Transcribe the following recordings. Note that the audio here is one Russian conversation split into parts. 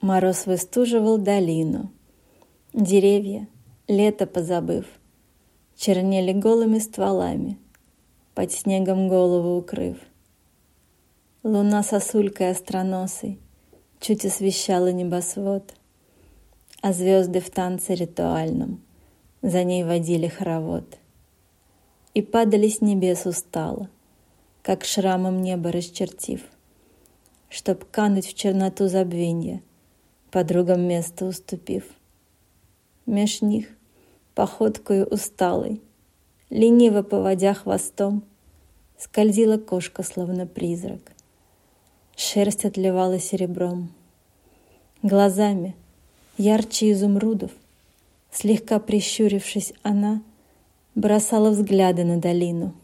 Мороз выстуживал долину. Деревья, лето позабыв, чернели голыми стволами, под снегом голову укрыв. Луна сосулькой остроносой чуть освещала небосвод, а звезды в танце ритуальном за ней водили хоровод. И падали с небес устало, как шрамом небо расчертив, чтоб кануть в черноту забвенья, подругам место уступив. Меж них, походкою усталой, лениво поводя хвостом, скользила кошка, словно призрак. Шерсть отливала серебром. Глазами, ярче изумрудов, слегка прищурившись, она бросала взгляды на долину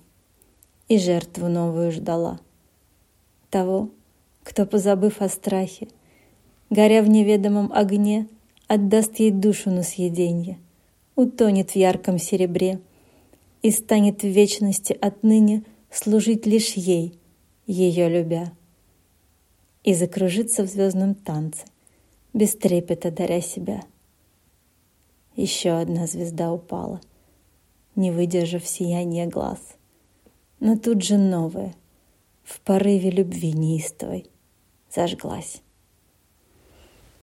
и жертву новую ждала. Того, кто, позабыв о страхе, горя в неведомом огне, отдаст ей душу на съеденье, утонет в ярком серебре и станет в вечности отныне служить лишь ей, ее любя. И закружится в звездном танце, без трепета даря себя. Еще одна звезда упала, не выдержав сияния глаз. Но тут же новая, в порыве любви неистовой, зажглась.